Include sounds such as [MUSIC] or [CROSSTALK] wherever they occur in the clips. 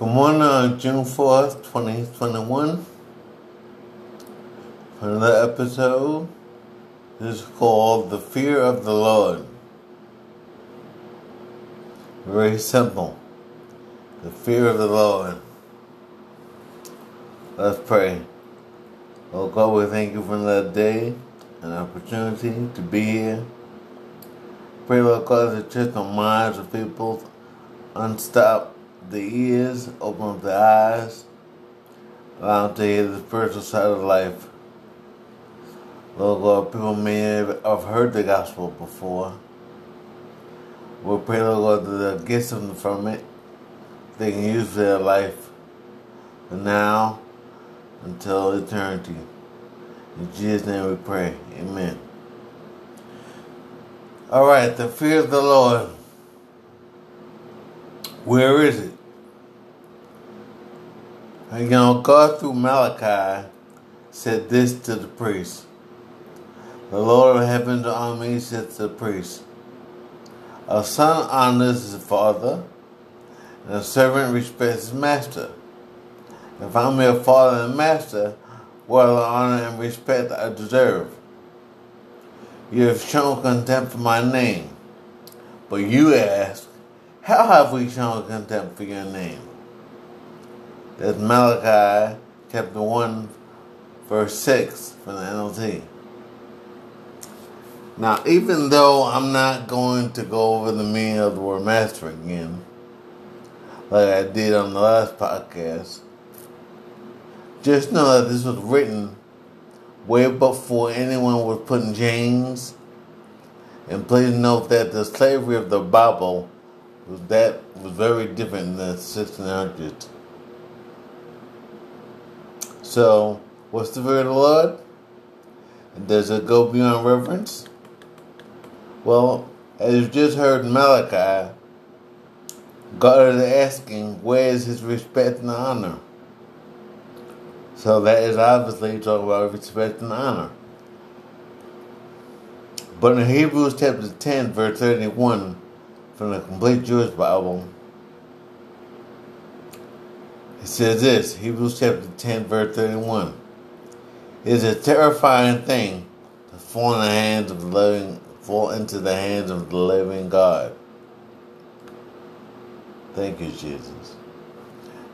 Good morning June 4th, 2021. For another episode. Is called The Fear of the Lord. Very simple. The fear of the Lord. Let's pray. Oh God, we thank you for another day, an opportunity to be here. Pray, Lord God, that touch the minds of people, unstop the ears, open up the eyes, allow them to hear the spiritual side of life. Lord God, people may have heard the gospel before. We pray, Lord God, that the gifts from it they can use their life from now until eternity. In Jesus' name we pray. Amen. All right, the fear of the Lord. Where is it? You know, God through Malachi said this to the priest. The Lord of heaven's army said to the priest, A son honors his father, and a servant respects his master. If I'm your father and master, what honor and respect I deserve. You have shown contempt for my name. But you ask, how have we shown contempt for your name? That's Malachi chapter 1, verse 6 from the NLT. Now, even though I'm not going to go over the meaning of the word master again, like I did on the last podcast, just know that this was written way before anyone was putting in chains. And please note that the slavery of the Bible was that was very different than the 1600s. So, what's the word of the Lord? Does it go beyond reverence? Well, as you just heard Malachi, God is asking, where is his respect and honor? So that is obviously talking about respect and honor. But in Hebrews chapter 10, verse 31, from the Complete Jewish Bible, it says this Hebrews chapter 10, verse 31. It is a terrifying thing to fall in the hands of the living, fall into the hands of the living God. Thank you, Jesus.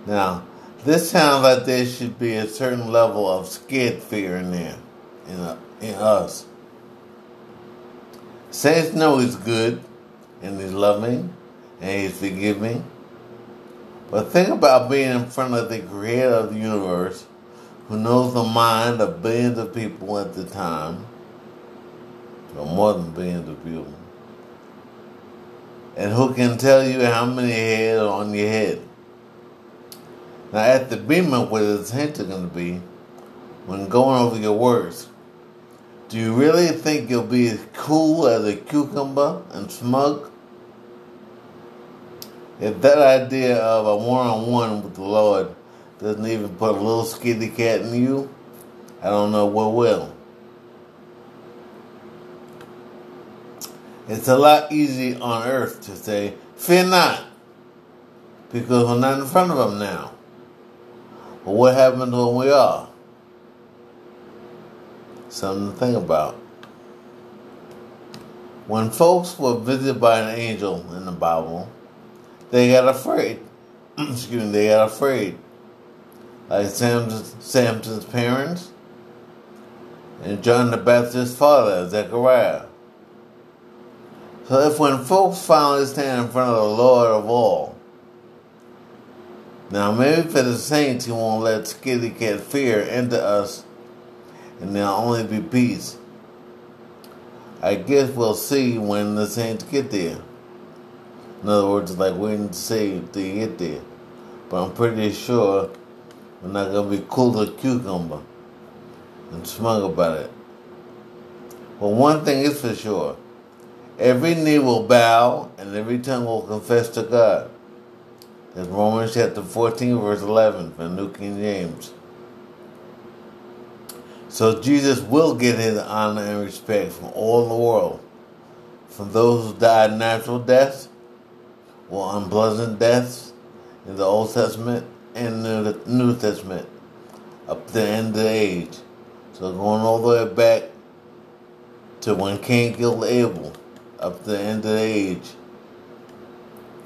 Now, this sounds like there should be a certain level of scared fear in there, in, a, in us. Saints know He's good, and He's loving, and He's forgiving. But think about being in front of the Creator of the universe, who knows the mind of billions of people at the time, or more than billions of people and who can tell you how many heads are on your head. Now, at the where the hints are going to be, when going over your words, do you really think you'll be as cool as a cucumber and smug? If that idea of a one on one with the Lord doesn't even put a little skitty cat in you, I don't know what will. It's a lot easier on earth to say, fear not, because we're not in front of them now. But what happens when we are? Something to think about. When folks were visited by an angel in the Bible, they got afraid. [CLEARS THROAT] Excuse me, they got afraid. Like Samson's, Samson's parents and John the Baptist's father, Zechariah. So if when folks finally stand in front of the Lord of all, now maybe for the saints he won't let skitty cat fear into us and there'll only be peace. I guess we'll see when the saints get there. In other words, like waiting to see till you get there. But I'm pretty sure we're not gonna be cool as cucumber and smug about it. But one thing is for sure. Every knee will bow and every tongue will confess to God. That's Romans chapter 14, verse 11 from New King James. So Jesus will get his honor and respect from all the world. From those who died natural deaths or unpleasant deaths in the Old Testament and the New Testament up to the end of the age. So going all the way back to when Cain killed Abel, up to the end of the age,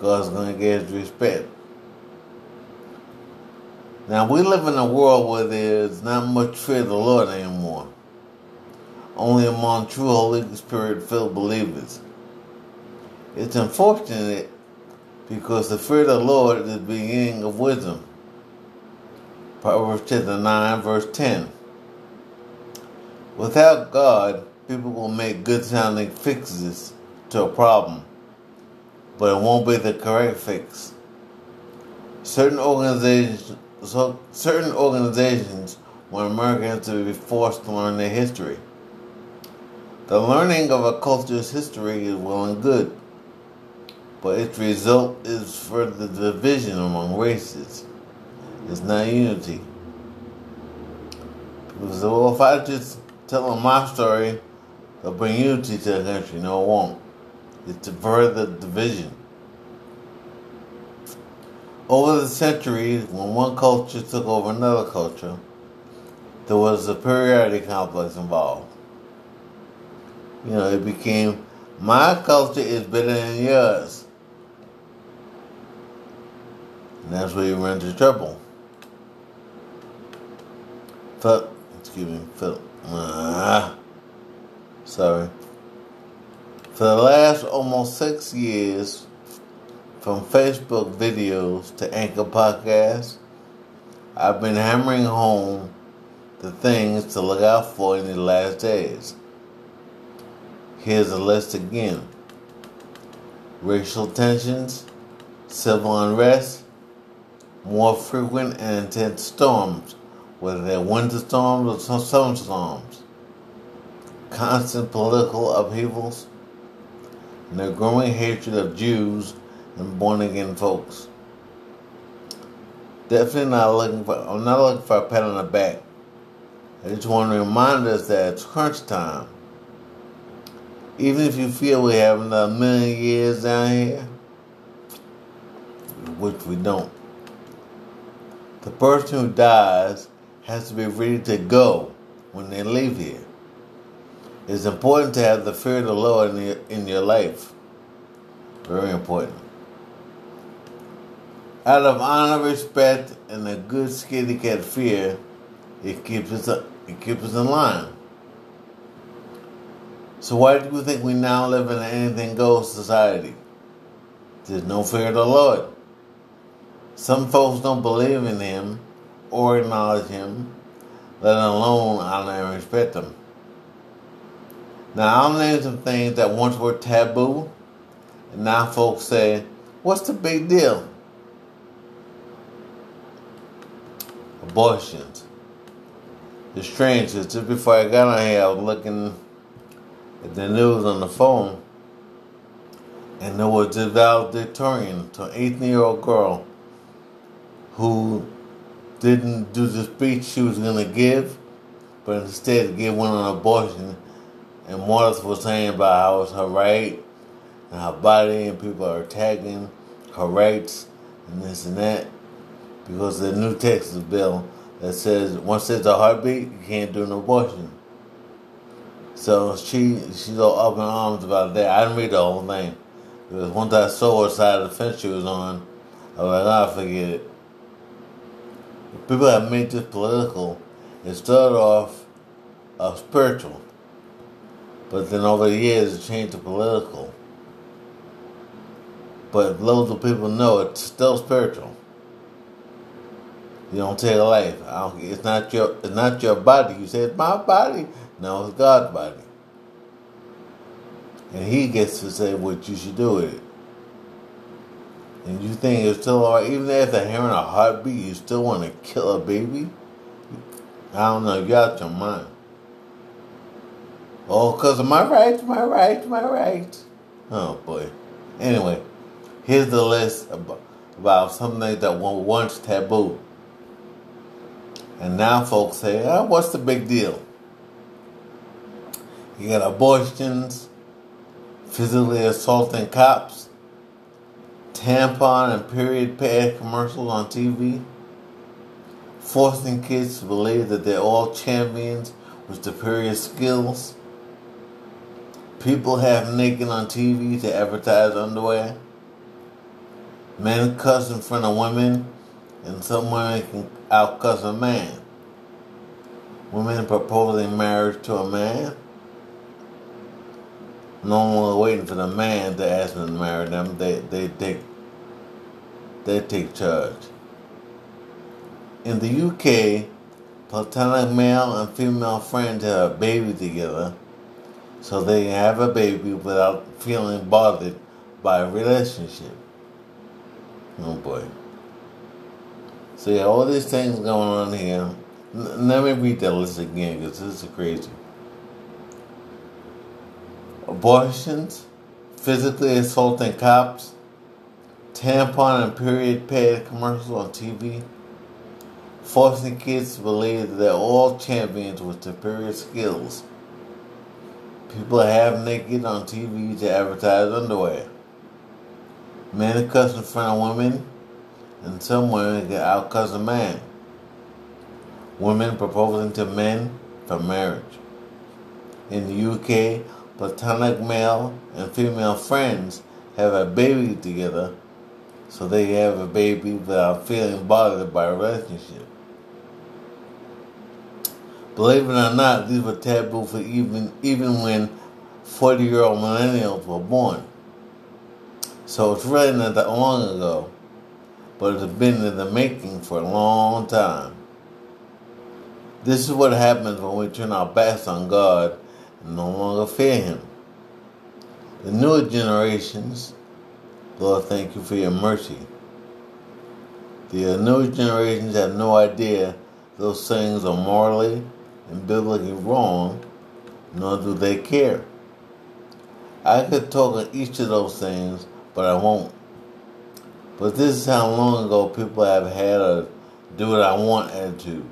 God's going to get his respect. Now we live in a world where there's not much fear of the Lord anymore. Only among true Holy Spirit filled believers. It's unfortunate because the fear of the Lord is the beginning of wisdom. Proverbs chapter 9, verse 10. Without God, people will make good sounding fixes to a problem, but it won't be the correct fix. Certain organizations, so certain organizations want Americans to be forced to learn their history. The learning of a culture's history is well and good, but its result is further division among races. It's not unity. So well, if I just tell them my story, they'll bring unity to the country. No, it won't. It's to further division. Over the centuries, when one culture took over another culture, there was a superiority complex involved. You know, it became my culture is better than yours. And that's where you run into trouble. Phil, excuse me, Phil. Ah, sorry. For the last almost six years, from Facebook videos to Anchor Podcasts, I've been hammering home the things to look out for in the last days. Here's a list again racial tensions, civil unrest, more frequent and intense storms, whether they're winter storms or summer storms, constant political upheavals, and the growing hatred of Jews and born again folks. Definitely not looking for I'm not looking for a pat on the back. I just want to remind us that it's crunch time. Even if you feel we have another million years down here, which we don't, the person who dies has to be ready to go when they leave here. It's important to have the fear of the Lord in your, in your life. Very important. Out of honor, respect, and a good scaredy cat fear, it keeps us it keeps us in line. So why do you think we now live in an anything goes society? There's no fear of the Lord. Some folks don't believe in Him or acknowledge Him, let alone honor and respect Him. Now I'll name some things that once were taboo, and now folks say, "What's the big deal?" Abortions. It's strange. Just before I got on here, I was looking at the news on the phone, and there was a valedictorian to an 18 year old girl who didn't do the speech she was going to give, but instead gave one on abortion. And Morris was saying about how it's her right and her body, and people are attacking her rights and this and that because the new Texas bill that says once there's a heartbeat, you can't do an abortion. So she she's all up in arms about that. I didn't read the whole thing. Because once I saw what side of the fence she was on, I was like, ah, forget it. People have made this political. It started off spiritual. But then over the years it changed to political. But loads of people know it's still spiritual. You don't take a life. it's not your it's not your body. You say it's my body. No, it's God's body. And he gets to say what you should do with it. And you think it's still alright, even after hearing a heartbeat, you still want to kill a baby? I don't know, you out your mind. Oh, because of my rights, my rights, my rights. Oh, boy. Anyway, here's the list about, about something that was once taboo. And now folks say, oh, what's the big deal? You got abortions, physically assaulting cops, tampon and period pad commercials on TV, forcing kids to believe that they're all champions with superior skills. People have naked on TV to advertise underwear. Men cuss in front of women, and some women can outcuss a man. Women proposing marriage to a man. No longer waiting for the man to ask them to marry them. They they take they take charge. In the UK, platonic male and female friends have a baby together, so they can have a baby without feeling bothered by a relationship. Oh boy. So yeah, all these things going on here. N- let me read that list again because this is crazy. Abortions, physically assaulting cops, tampon and period pad commercials on TV, forcing kids to believe that all champions with superior skills. People have naked on TV to advertise underwear. Men cuss in front of women, and some women get outcuss a man. Women proposing to men for marriage. In the UK, platonic male and female friends have a baby together so they have a baby without feeling bothered by a relationship. Believe it or not, these were taboo for even even when 40 year old millennials were born. So it's really not that long ago, but it's been in the making for a long time. This is what happens when we turn our backs on God and no longer fear Him. The newer generations, Lord, thank you for your mercy. The uh, newer generations have no idea those things are morally and biblically wrong, nor do they care. I could talk on each of those things, but I won't. But this is how long ago people have had a do what I want attitude.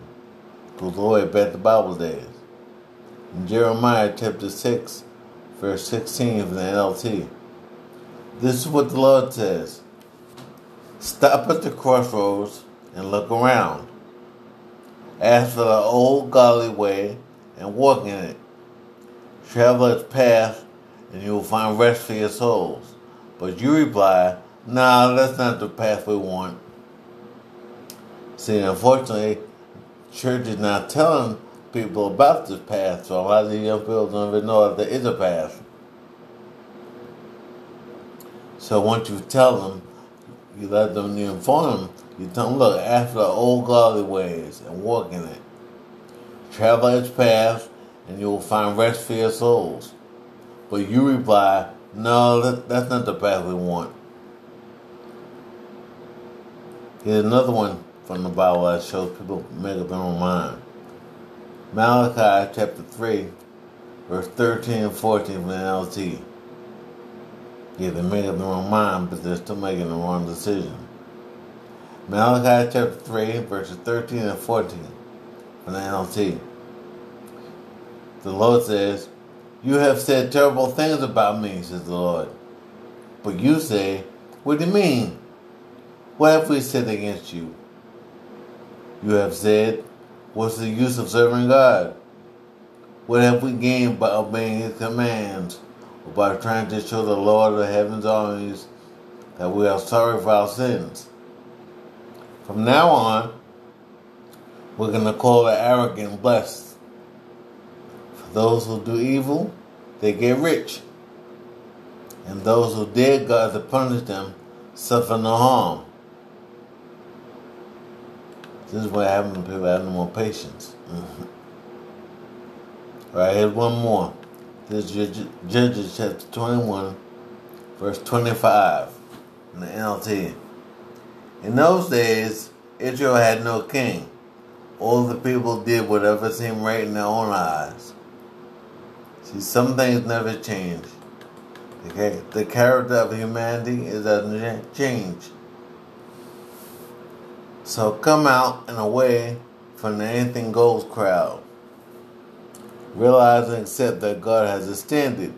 Goes all the way back to Bible days. In Jeremiah chapter 6, verse 16 from the NLT. This is what the Lord says Stop at the crossroads and look around. Ask for the old godly way and walk in it. Travel its path and you will find rest for your souls. But you reply, nah, that's not the path we want. See, unfortunately, church is not telling people about this path, so a lot of the young people don't even know that there is a path. So once you tell them, you let them, you inform them, you tell them, look, after the old godly ways and walk in it. Travel its path, and you will find rest for your souls. But you reply, no, that, that's not the path we want. Here's another one from the Bible that shows people make up their own mind. Malachi chapter 3, verse 13 and 14 from the NLT. Yeah, they made up their own mind, but they're still making the wrong decision. Malachi chapter 3, verses 13 and 14 from the NLT. The Lord says, You have said terrible things about me, says the Lord. But you say, What do you mean? What have we said against you? You have said, What's the use of serving God? What have we gained by obeying His commands? By trying to show the Lord of the heaven's armies that we are sorry for our sins. From now on, we're going to call the arrogant blessed. For those who do evil, they get rich. And those who dare God to punish them suffer no harm. This is what happens when people have no more patience. Mm-hmm. [LAUGHS] All right, here's one more. This is Judges chapter 21, verse 25 in the NLT. In those days, Israel had no king. All the people did whatever seemed right in their own eyes. See, some things never change. Okay? The character of humanity is doesn't change. So come out and away from the anything goes crowd. Realize and accept that God has standard.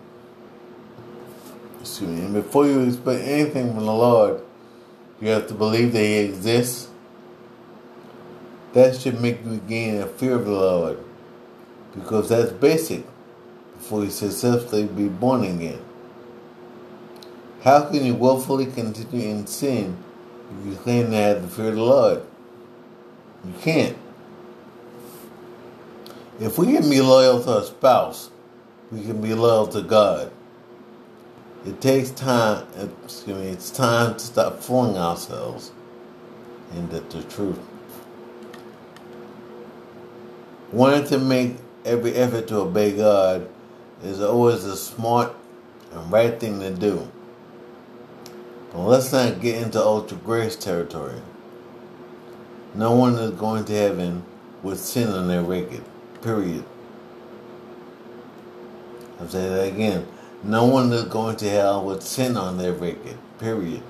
Excuse me. And before you expect anything from the Lord, You have to believe that He exists. That should make you gain a fear of the Lord, because that's basic before you successfully be born again. How can you willfully continue in sin if you claim to have the fear of the Lord? You can't. If we can be loyal to a spouse, we can be loyal to God. It takes time, excuse me, it's time to stop fooling ourselves and that the truth. Wanting to make every effort to obey God is always a smart and right thing to do. But let's not get into ultra grace territory. No one is going to heaven with sin on their record. Period. I'll say that again. No one is going to hell with sin on their record. Period.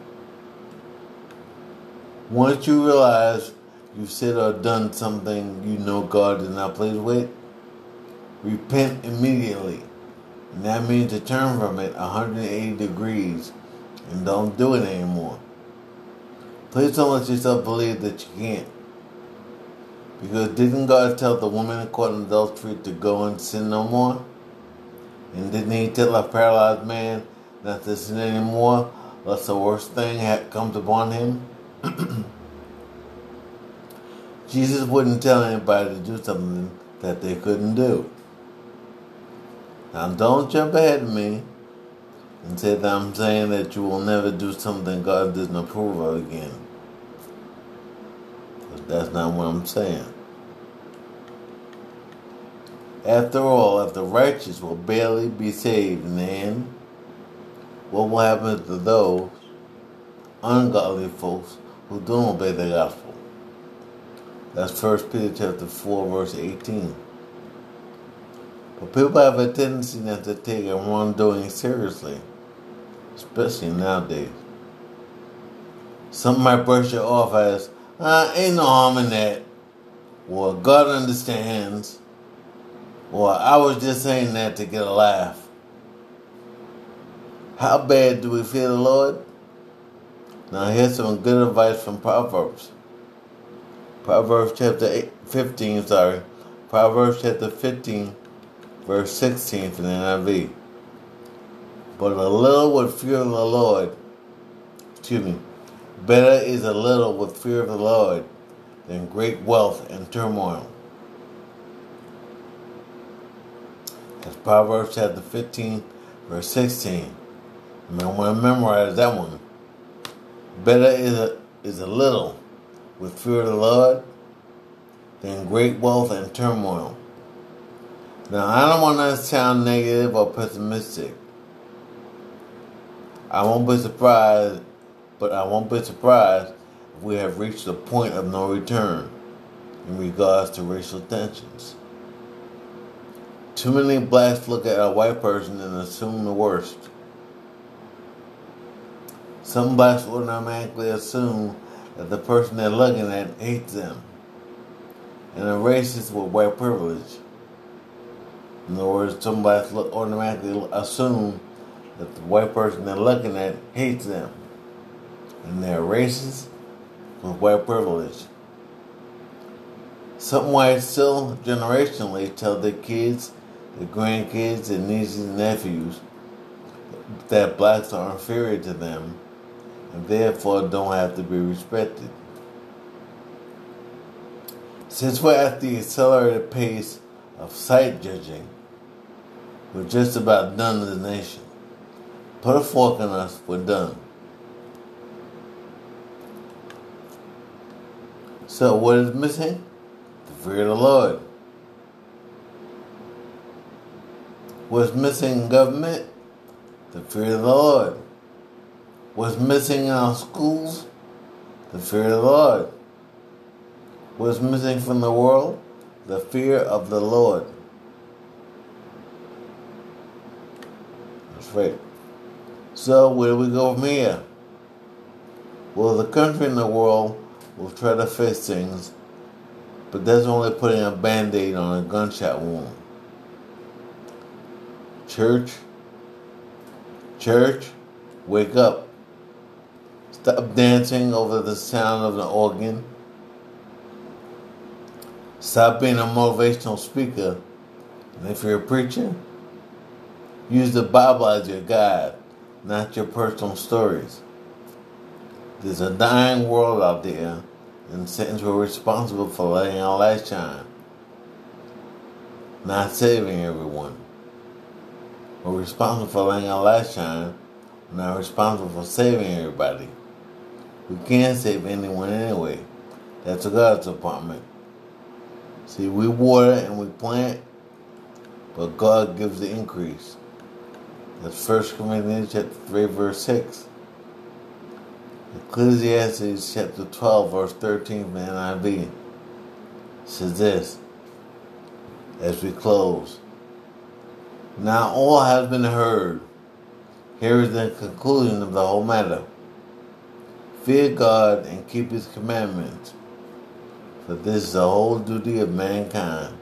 Once you realize you've said or done something you know God is not pleased with, repent immediately. And that means to turn from it 180 degrees and don't do it anymore. Please don't let yourself believe that you can't. Because didn't God tell the woman caught in adultery to go and sin no more? And didn't he tell a paralyzed man not to sin anymore, lest the worst thing had comes upon him? [CLEARS THROAT] Jesus wouldn't tell anybody to do something that they couldn't do. Now don't jump ahead of me and say that I'm saying that you will never do something God doesn't approve of again. That's not what I'm saying. After all, if the righteous will barely be saved in the end, what will happen to those ungodly folks who don't obey the gospel? That's 1 Peter chapter 4, verse 18. But people have a tendency not to take a wrongdoing seriously, especially nowadays. Some might brush it off as, ah, ain't no harm in that. Well, God understands. Well, I was just saying that to get a laugh. How bad do we fear the Lord? Now here's some good advice from Proverbs. Proverbs chapter 8, 15, sorry. Proverbs chapter 15, verse 16 from the NIV. But a little with fear the Lord, excuse me, better is a little with fear of the Lord than great wealth and turmoil. That's Proverbs chapter 15, verse 16. You might want to memorize that one. Better is a, is a little with fear of the Lord than great wealth and turmoil. Now, I don't want to sound negative or pessimistic. I won't be surprised, but I won't be surprised if we have reached a point of no return in regards to racial tensions. Too many blacks look at a white person and assume the worst. Some blacks automatically assume that the person they're looking at hates them and are racist with white privilege. In other words, some blacks automatically assume that the white person they're looking at hates them and they're racist with white privilege. Some whites still generationally tell their kids their grandkids and nieces and nephews that blacks are inferior to them and therefore don't have to be respected. Since we're at the accelerated pace of sight judging, we're just about done as a nation. Put a fork in us, we're done. So, what is missing? The fear of the Lord. What's missing in government? The fear of the Lord. What's missing in our schools? The fear of the Lord. What's missing from the world? The fear of the Lord. That's right. So, where do we go from here? Well, the country and the world will try to fix things, but that's only putting a band aid on a gunshot wound. Church, church, wake up. Stop dancing over the sound of the organ. Stop being a motivational speaker. And if you're a preacher, use the Bible as your guide, not your personal stories. There's a dying world out there, and Satan's we're responsible for letting our light shine, not saving everyone. We're responsible for letting our light shine, not responsible for saving everybody. We can't save anyone anyway. That's God's department. See, we water and we plant, but God gives the increase. That's 1 Corinthians chapter 3, verse 6. Ecclesiastes chapter 12, verse 13 from the NIV says this as we close. Now all has been heard. Here is the conclusion of the whole matter. Fear God and keep his commandments, for this is the whole duty of mankind.